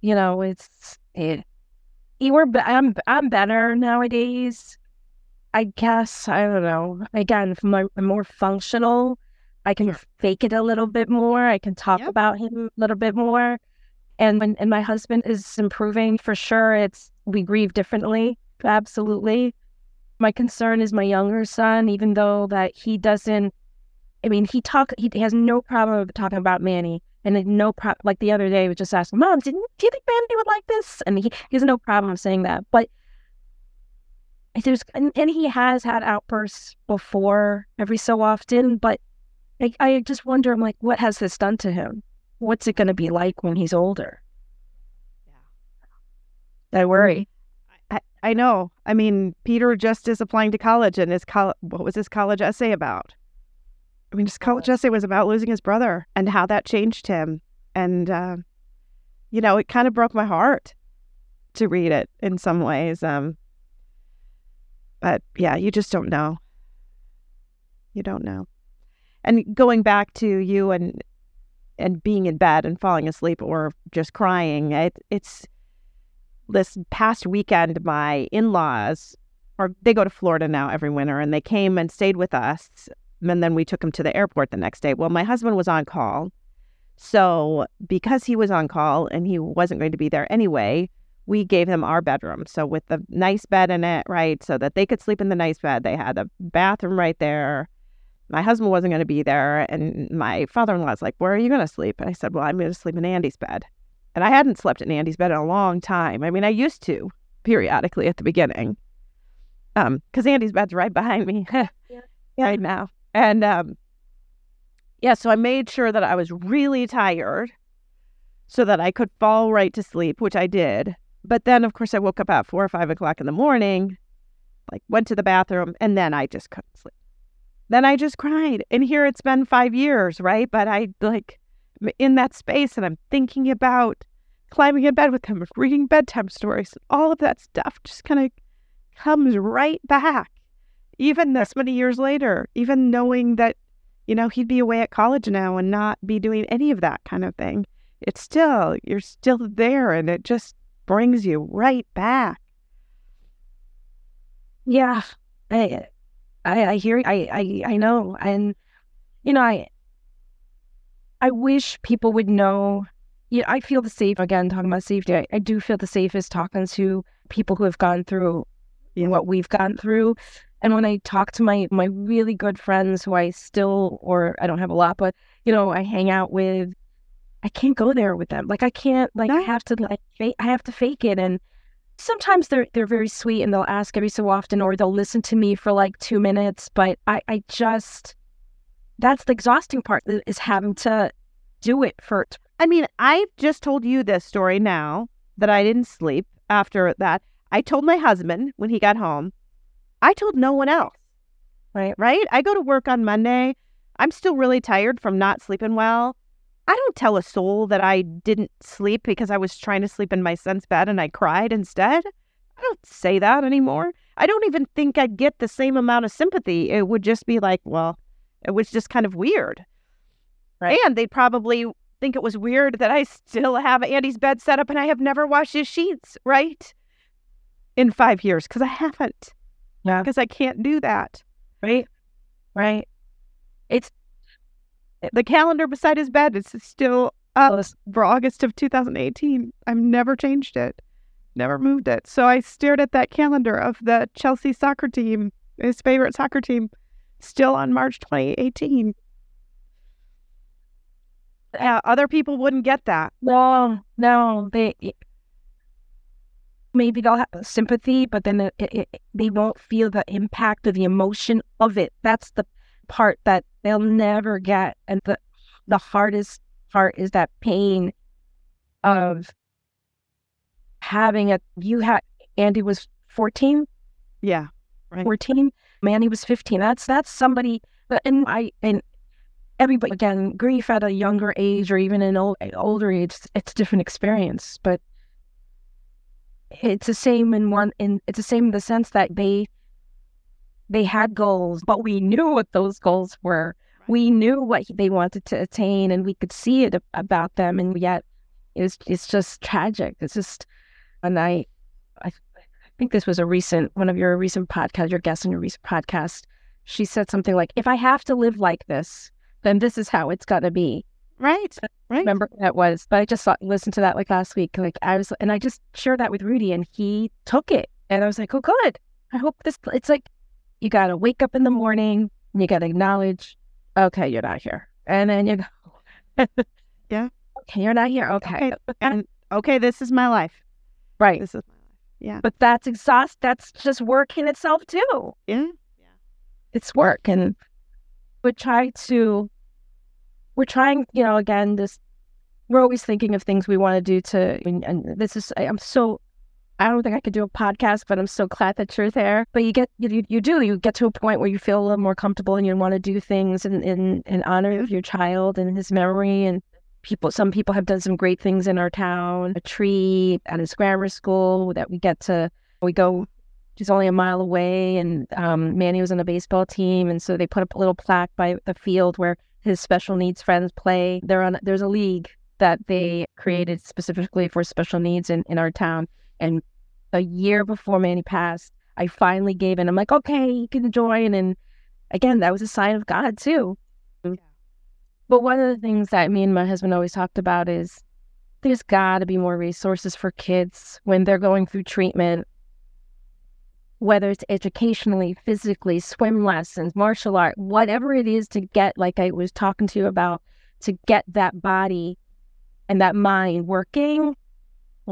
you know it's it you were i'm i'm better nowadays i guess i don't know again my, I'm more functional i can fake it a little bit more i can talk Yep. about him a little bit more and when and my husband is improving for sure it's we grieve differently absolutely my concern is my younger son even though that he doesn't I mean, he talk he has no problem talking about Manny, and no problem. Like the other day, we just asked, "Mom, didn't do you think Manny would like this?" And he, he has no problem saying that. But there's and, and he has had outbursts before every so often. But I, I just wonder, I'm like, what has this done to him? What's it going to be like when he's older? Yeah, I worry. I, I know. I mean, Peter just is applying to college, and his col- what was his college essay about? I mean, his college essay was about losing his brother and how that changed him. And, uh, you know, it kind of broke my heart to read it in some ways. Um, but yeah, you just don't know. You don't know. And going back to you and and being in bed and falling asleep or just crying, it, it's this past weekend. My in laws, or they go to Florida now every winter, and they came and stayed with us and then we took them to the airport the next day. Well, my husband was on call. So, because he was on call and he wasn't going to be there anyway, we gave them our bedroom. So, with the nice bed in it, right? So that they could sleep in the nice bed. They had a bathroom right there. My husband wasn't going to be there. And my father in law's like, Where are you going to sleep? And I said, Well, I'm going to sleep in Andy's bed. And I hadn't slept in Andy's bed in a long time. I mean, I used to periodically at the beginning. Um, because Andy's bed's right behind me yeah. right now. And um, yeah, so I made sure that I was really tired so that I could fall right to sleep, which I did. But then, of course, I woke up at four or five o'clock in the morning, like went to the bathroom, and then I just couldn't sleep. Then I just cried. And here it's been five years, right? But I like in that space and I'm thinking about climbing in bed with him, reading bedtime stories, all of that stuff just kind of comes right back even this many years later, even knowing that, you know, he'd be away at college now and not be doing any of that kind of thing, it's still, you're still there and it just brings you right back. Yeah. I, I, I hear, I, I, I know. And, you know, I, I wish people would know. Yeah, I feel the safe again talking about safety. I, I do feel the safest talking to people who have gone through you know, what we've gone through and when I talk to my my really good friends who I still or I don't have a lot, but you know, I hang out with, I can't go there with them. Like I can't like I have to like fake I have to fake it and sometimes they're they're very sweet and they'll ask every so often or they'll listen to me for like two minutes, but I, I just that's the exhausting part is having to do it for I mean, I've just told you this story now that I didn't sleep after that. I told my husband when he got home I told no one else. Right. Right. I go to work on Monday. I'm still really tired from not sleeping well. I don't tell a soul that I didn't sleep because I was trying to sleep in my son's bed and I cried instead. I don't say that anymore. I don't even think I'd get the same amount of sympathy. It would just be like, well, it was just kind of weird. Right. And they'd probably think it was weird that I still have Andy's bed set up and I have never washed his sheets, right? In five years, because I haven't. Yeah. Because I can't do that. Right. Right. It's the calendar beside his bed is still up for August of 2018. I've never changed it, never moved it. So I stared at that calendar of the Chelsea soccer team, his favorite soccer team, still on March 2018. Yeah, uh, other people wouldn't get that. No, no, they maybe they'll have sympathy, but then it, it, they won't feel the impact or the emotion of it. That's the part that they'll never get. And the, the hardest part is that pain of having a, you had, Andy was 14. Yeah. Right. 14. Manny was 15. That's, that's somebody, and I, and everybody, again, grief at a younger age or even an old, older age, it's a different experience, but it's the same in one in it's the same in the sense that they they had goals but we knew what those goals were we knew what they wanted to attain and we could see it about them and yet it's it's just tragic it's just and i i think this was a recent one of your recent podcast your guest on your recent podcast she said something like if i have to live like this then this is how it's got to be Right. Right. remember that was, but I just saw, listened to that like last week. Like I was, and I just shared that with Rudy, and he took it, and I was like, oh, good. I hope this. It's like you got to wake up in the morning, and you got to acknowledge okay, you're not here. And then you go, Yeah. Okay, you're not here. Okay. Okay. And okay, this is my life. Right. This is my life. Yeah. But that's exhaust that's just work in itself too. Yeah. Yeah. It's work. And we try to we're trying, you know, again, this we're always thinking of things we want to do to and, and this is I'm so I don't think I could do a podcast, but I'm so glad that you're there. But you get you you do you get to a point where you feel a little more comfortable and you want to do things in in, in honor of your child and his memory and people some people have done some great things in our town. A tree at his grammar school that we get to we go She's only a mile away, and um, Manny was on a baseball team, and so they put up a little plaque by the field where his special needs friends play. They're on. There's a league that they created specifically for special needs in, in our town. And a year before Manny passed, I finally gave in. I'm like, okay, you can join. And again, that was a sign of God too. But one of the things that me and my husband always talked about is there's got to be more resources for kids when they're going through treatment whether it's educationally, physically, swim lessons, martial art, whatever it is to get, like I was talking to you about, to get that body and that mind working.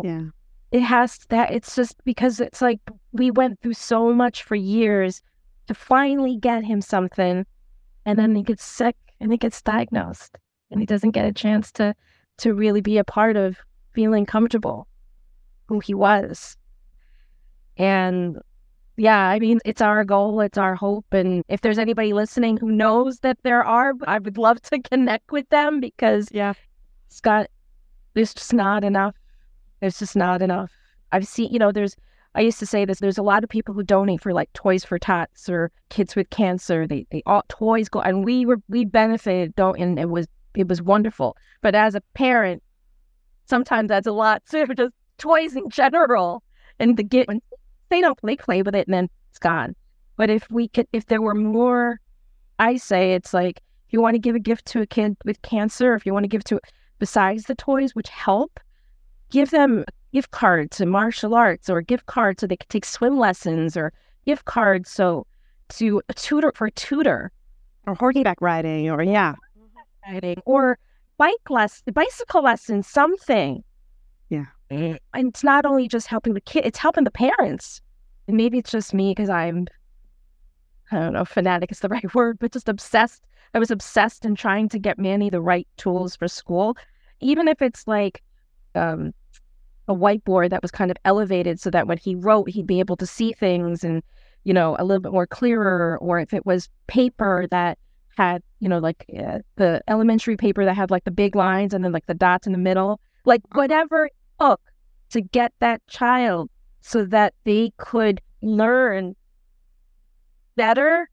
Yeah. It has that, it's just because it's like we went through so much for years to finally get him something. And then he gets sick and he gets diagnosed and he doesn't get a chance to, to really be a part of feeling comfortable who he was. And yeah, I mean, it's our goal, it's our hope. And if there's anybody listening who knows that there are, I would love to connect with them because Yeah. Scott, there's just not enough. There's just not enough. I've seen, you know, there's, I used to say this, there's a lot of people who donate for like Toys for Tots or kids with cancer. They, they all, toys go, and we were, we benefited, don't, and it was, it was wonderful. But as a parent, sometimes that's a lot too, just toys in general. And the get, when they don't they play with it and then it's gone but if we could if there were more i say it's like if you want to give a gift to a kid with cancer if you want to give to besides the toys which help give them a gift card to martial arts or a gift card so they could take swim lessons or gift cards so to a tutor for a tutor Or horseback riding or yeah. riding or bike lesson bicycle lesson something Yeah. and it's not only just helping the kid, it's helping the parents. And maybe it's just me because I'm, I don't know, fanatic is the right word, but just obsessed. I was obsessed in trying to get Manny the right tools for school, even if it's like um, a whiteboard that was kind of elevated so that when he wrote, he'd be able to see things and, you know, a little bit more clearer. Or if it was paper that had, you know, like uh, the elementary paper that had like the big lines and then like the dots in the middle, like whatever it took to get that child so that they could learn better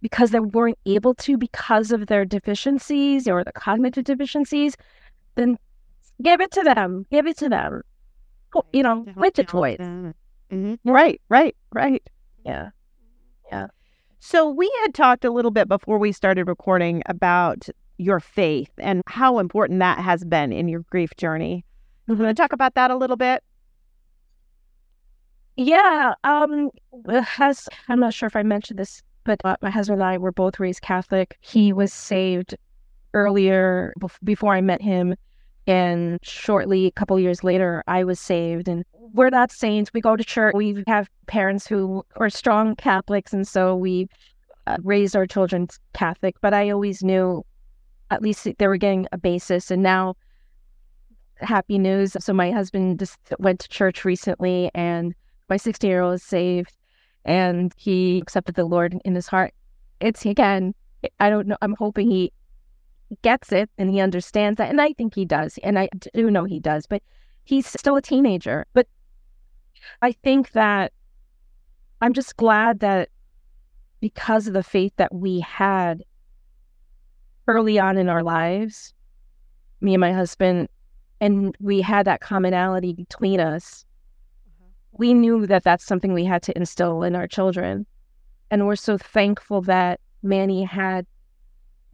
because they weren't able to because of their deficiencies or the cognitive deficiencies, then give it to them. Give it to them. You know, with the toys. Mhm. Right, right, right. Yeah. Yeah. So we had talked a little bit before we started recording about your faith and how important that has been in your grief journey. You want to talk about that a little bit? Yeah. Um, has I'm not sure if I mentioned this, but uh, my husband and I were both raised Catholic. He was saved earlier before I met him, and shortly, a couple years later, I was saved. And we're not saints. We go to church. We have parents who are strong Catholics, and so we uh, raised our children Catholic. But I always knew, at least they were getting a basis. And now, happy news. So my husband just went to church recently, and my 16 year old is saved and he accepted the Lord in his heart. It's again, I don't know. I'm hoping he gets it and he understands that. And I think he does. And I do know he does, but he's still a teenager. But I think that I'm just glad that because of the faith that we had early on in our lives, me and my husband, and we had that commonality between us mm-hmm. we knew that that's something we had to instill in our children. And we're so thankful that Manny had,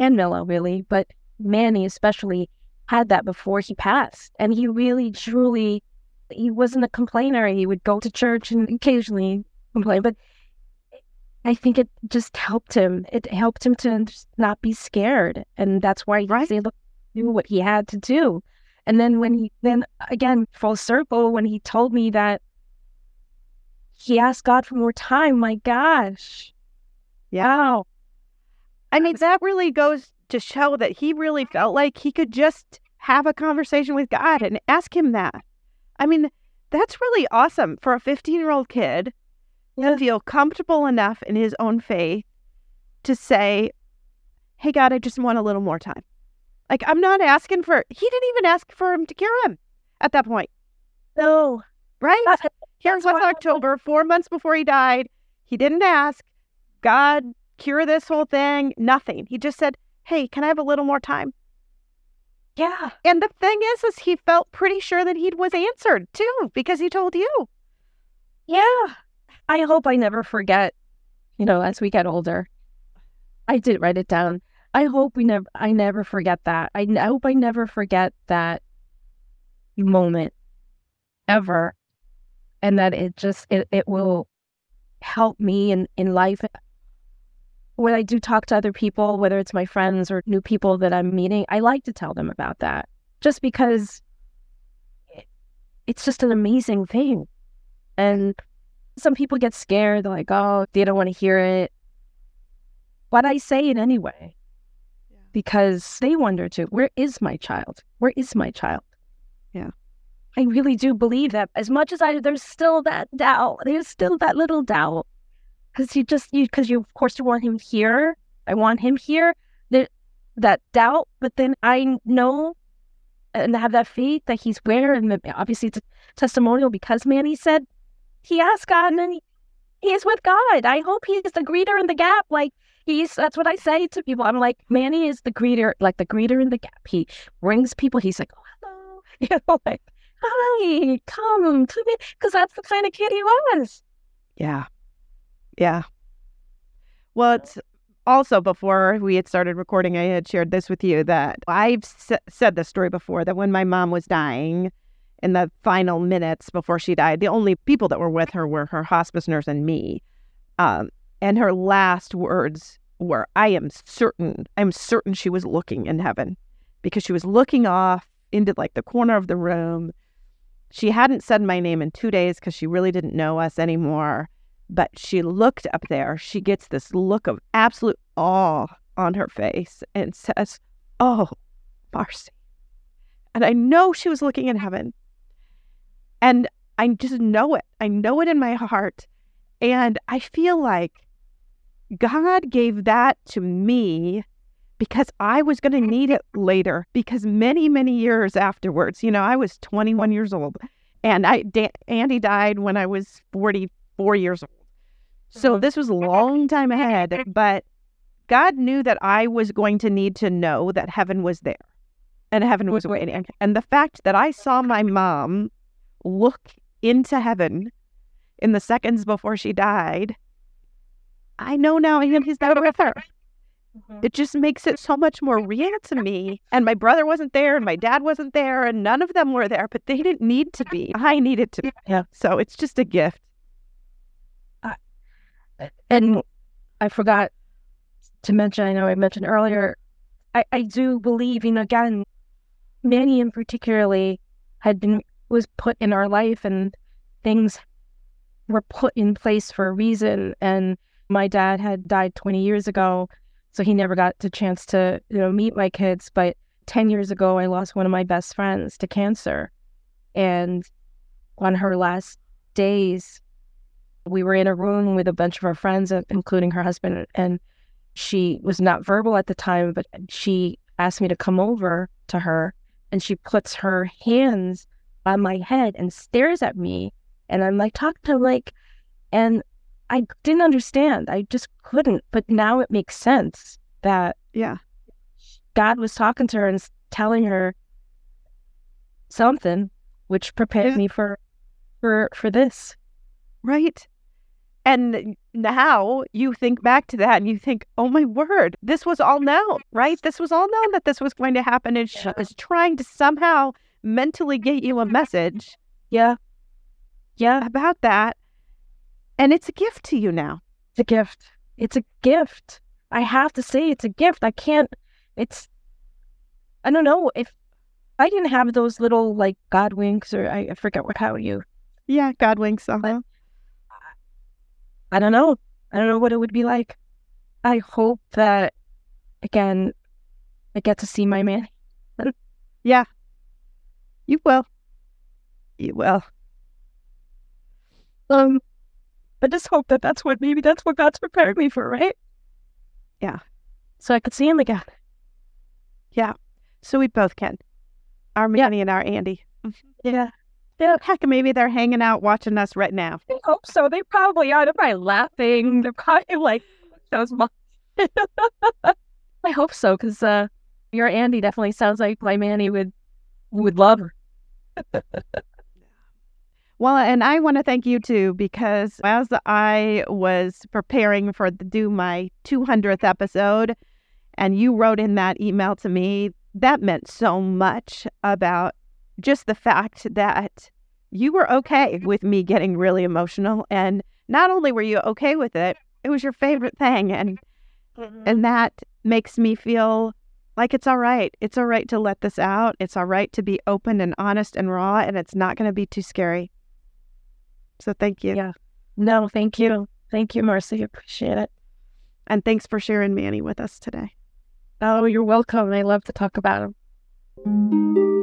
and Milla really, but Manny especially had that before he passed. And he really, truly, he wasn't a complainer. He would go to church and occasionally complain, but I think it just helped him. It helped him to not be scared. And that's why he Right. able do what he had to do. And then when he, then again, full circle, when he told me that he asked God for more time, my gosh. Yeah. Wow. I mean, that really goes to show that he really felt like he could just have a conversation with God and ask him that. I mean, that's really awesome for a 15 year old kid Yeah. to feel comfortable enough in his own faith to say, Hey, God, I just want a little more time. Like, I'm not asking for, he didn't even ask for him to cure him at that point, No. right? That- Here's that's what's October, four months before he died. He didn't ask, God, cure this whole thing. Nothing. He just said, Hey, can I have a little more time? Yeah. And the thing is, is he felt pretty sure that he was answered too, because he told you. Yeah. I hope I never forget, you know, as we get older. I did write it down. I hope we never, I never forget that. I, hope I never forget that moment ever. And that it just, it, it will help me in, in life. When I do talk to other people, whether it's my friends or new people that I'm meeting, I like to tell them about that just because it's just an amazing thing. And some people get scared. They're like, oh, they don't want to hear it. But I say it anyway because they wonder too where is my child? Where is my child? Yeah. I really do believe that as much as I, there's still that doubt, there's still that little doubt. Because you just, you, because you, of course, you want him here. I want him here. There, that doubt, but then I know and have that faith that he's where. And obviously, it's a testimonial because Manny said he asked God and he, is with God. I hope he is the greeter in the gap. Like he's that's what I say to people. I'm like, Manny is the greeter, like the greeter in the gap. He brings people, he's like, Oh, hello. You know, like, hi, come, come in. Because that's the kind of kid he was. Yeah. Yeah. Well, it's also before we had started recording, I had shared this with you that I've s- said this story before that when my mom was dying in the final minutes before she died, the only people that were with her were her hospice nurse and me. Um, and her last words were, I am certain, I'm certain she was looking in heaven because she was looking off into like the corner of the room. She hadn't said my name in two days because she really didn't know us anymore but she looked up there. She gets this look of absolute awe on her face and says, Oh, Marcy. And I know she was looking in heaven. And I just know it. I know it in my heart. And I feel like God gave that to me because I was going to need it later. Because many, many years afterwards, you know, I was 21 years old and I, Andy died when I was 44 years old. So this was a long time ahead, but God knew that I was going to need to know that heaven was there and heaven was waiting. And the fact that I saw my mom look into heaven in the seconds before she died, I know now him he's not with her. It just makes it so much more real to me. And my brother wasn't there and my dad wasn't there and none of them were there, but they didn't need to be. I needed to be. Yeah. So it's just a gift. And I forgot to mention, I know I mentioned earlier, I, I do believe, you know, again, Manny in particularly had been was put in our life and things were put in place for a reason. And my dad had died 20 years ago, so he never got the chance to, you know, meet my kids. But 10 years ago, I lost one of my best friends to cancer. And on her last days, we were in a room with a bunch of our friends, including her husband, and she was not verbal at the time, but she asked me to come over to her, and she puts her hands on my head and stares at me, and I'm like talking to her like, and I didn't understand. I just couldn't. But now it makes sense that Yeah. God was talking to her and telling her something, which prepared Yeah. me for for for this. Right. And now you think back to that and you think, oh my word, this was all known, right? This was all known that this was going to happen. And she Yeah. was trying to somehow mentally get you a message Yeah. Yeah. about that. And it's a gift to you now. It's a gift. It's a gift. I have to say it's a gift. I can't it's I don't know if I didn't have those little like God winks or I, I forget what how you Yeah, God winks. Uh-huh. I don't know. I don't know what it would be like. I hope that again I get to see my man. Yeah. You will. You will. Um, I just hope that that's what maybe that's what God's prepared me for, right? Yeah. So I could see him again. Yeah. So we both can. Our Yeah. Manny and our Andy. Yeah. Heck, maybe they're hanging out watching us right now. I hope so. They probably are. They're probably laughing. They're probably like those. Mo- I hope so, because uh, your Andy definitely sounds like my Manny would would love her. Well, and I want to thank you too because as I was preparing for the, do my 200th episode, and you wrote in that email to me, that meant so much about just the fact that you were okay with me getting really emotional, and not only were you okay with it, it was your favorite thing, and mm-hmm. and that makes me feel like it's all right. It's all right to let this out. It's all right to be open and honest and raw, and it's not going to be too scary. So thank you. Yeah. No, thank you, thank you, Marcy. Appreciate it. And thanks for sharing Manny with us today. Oh, you're welcome. I love to talk about him.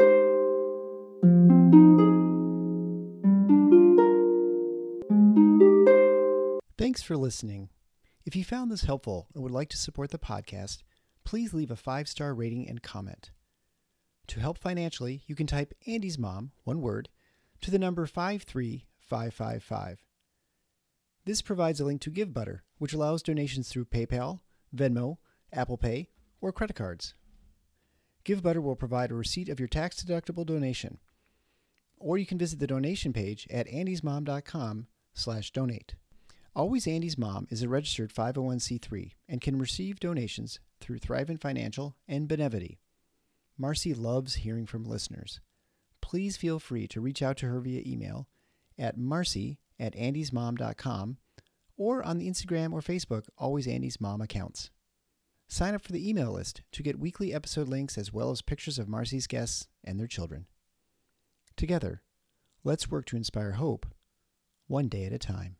Thanks for listening. If you found this helpful and would like to support the podcast, please leave a five star rating and comment. To help financially, you can type Andy's Mom, one word, to the number 53555. This provides a link to GiveButter, which allows donations through PayPal, Venmo, Apple Pay, or credit cards. GiveButter will provide a receipt of your tax deductible donation. Or you can visit the donation page at andysmom.com slash donate. Always Andy's Mom is a registered 501c3 and can receive donations through Thrivent Financial and Benevity. Marcy loves hearing from listeners. Please feel free to reach out to her via email at marcy at andysmom.com or on the Instagram or Facebook Always Andy's Mom accounts. Sign up for the email list to get weekly episode links as well as pictures of Marcy's guests and their children. Together, let's work to inspire hope one day at a time.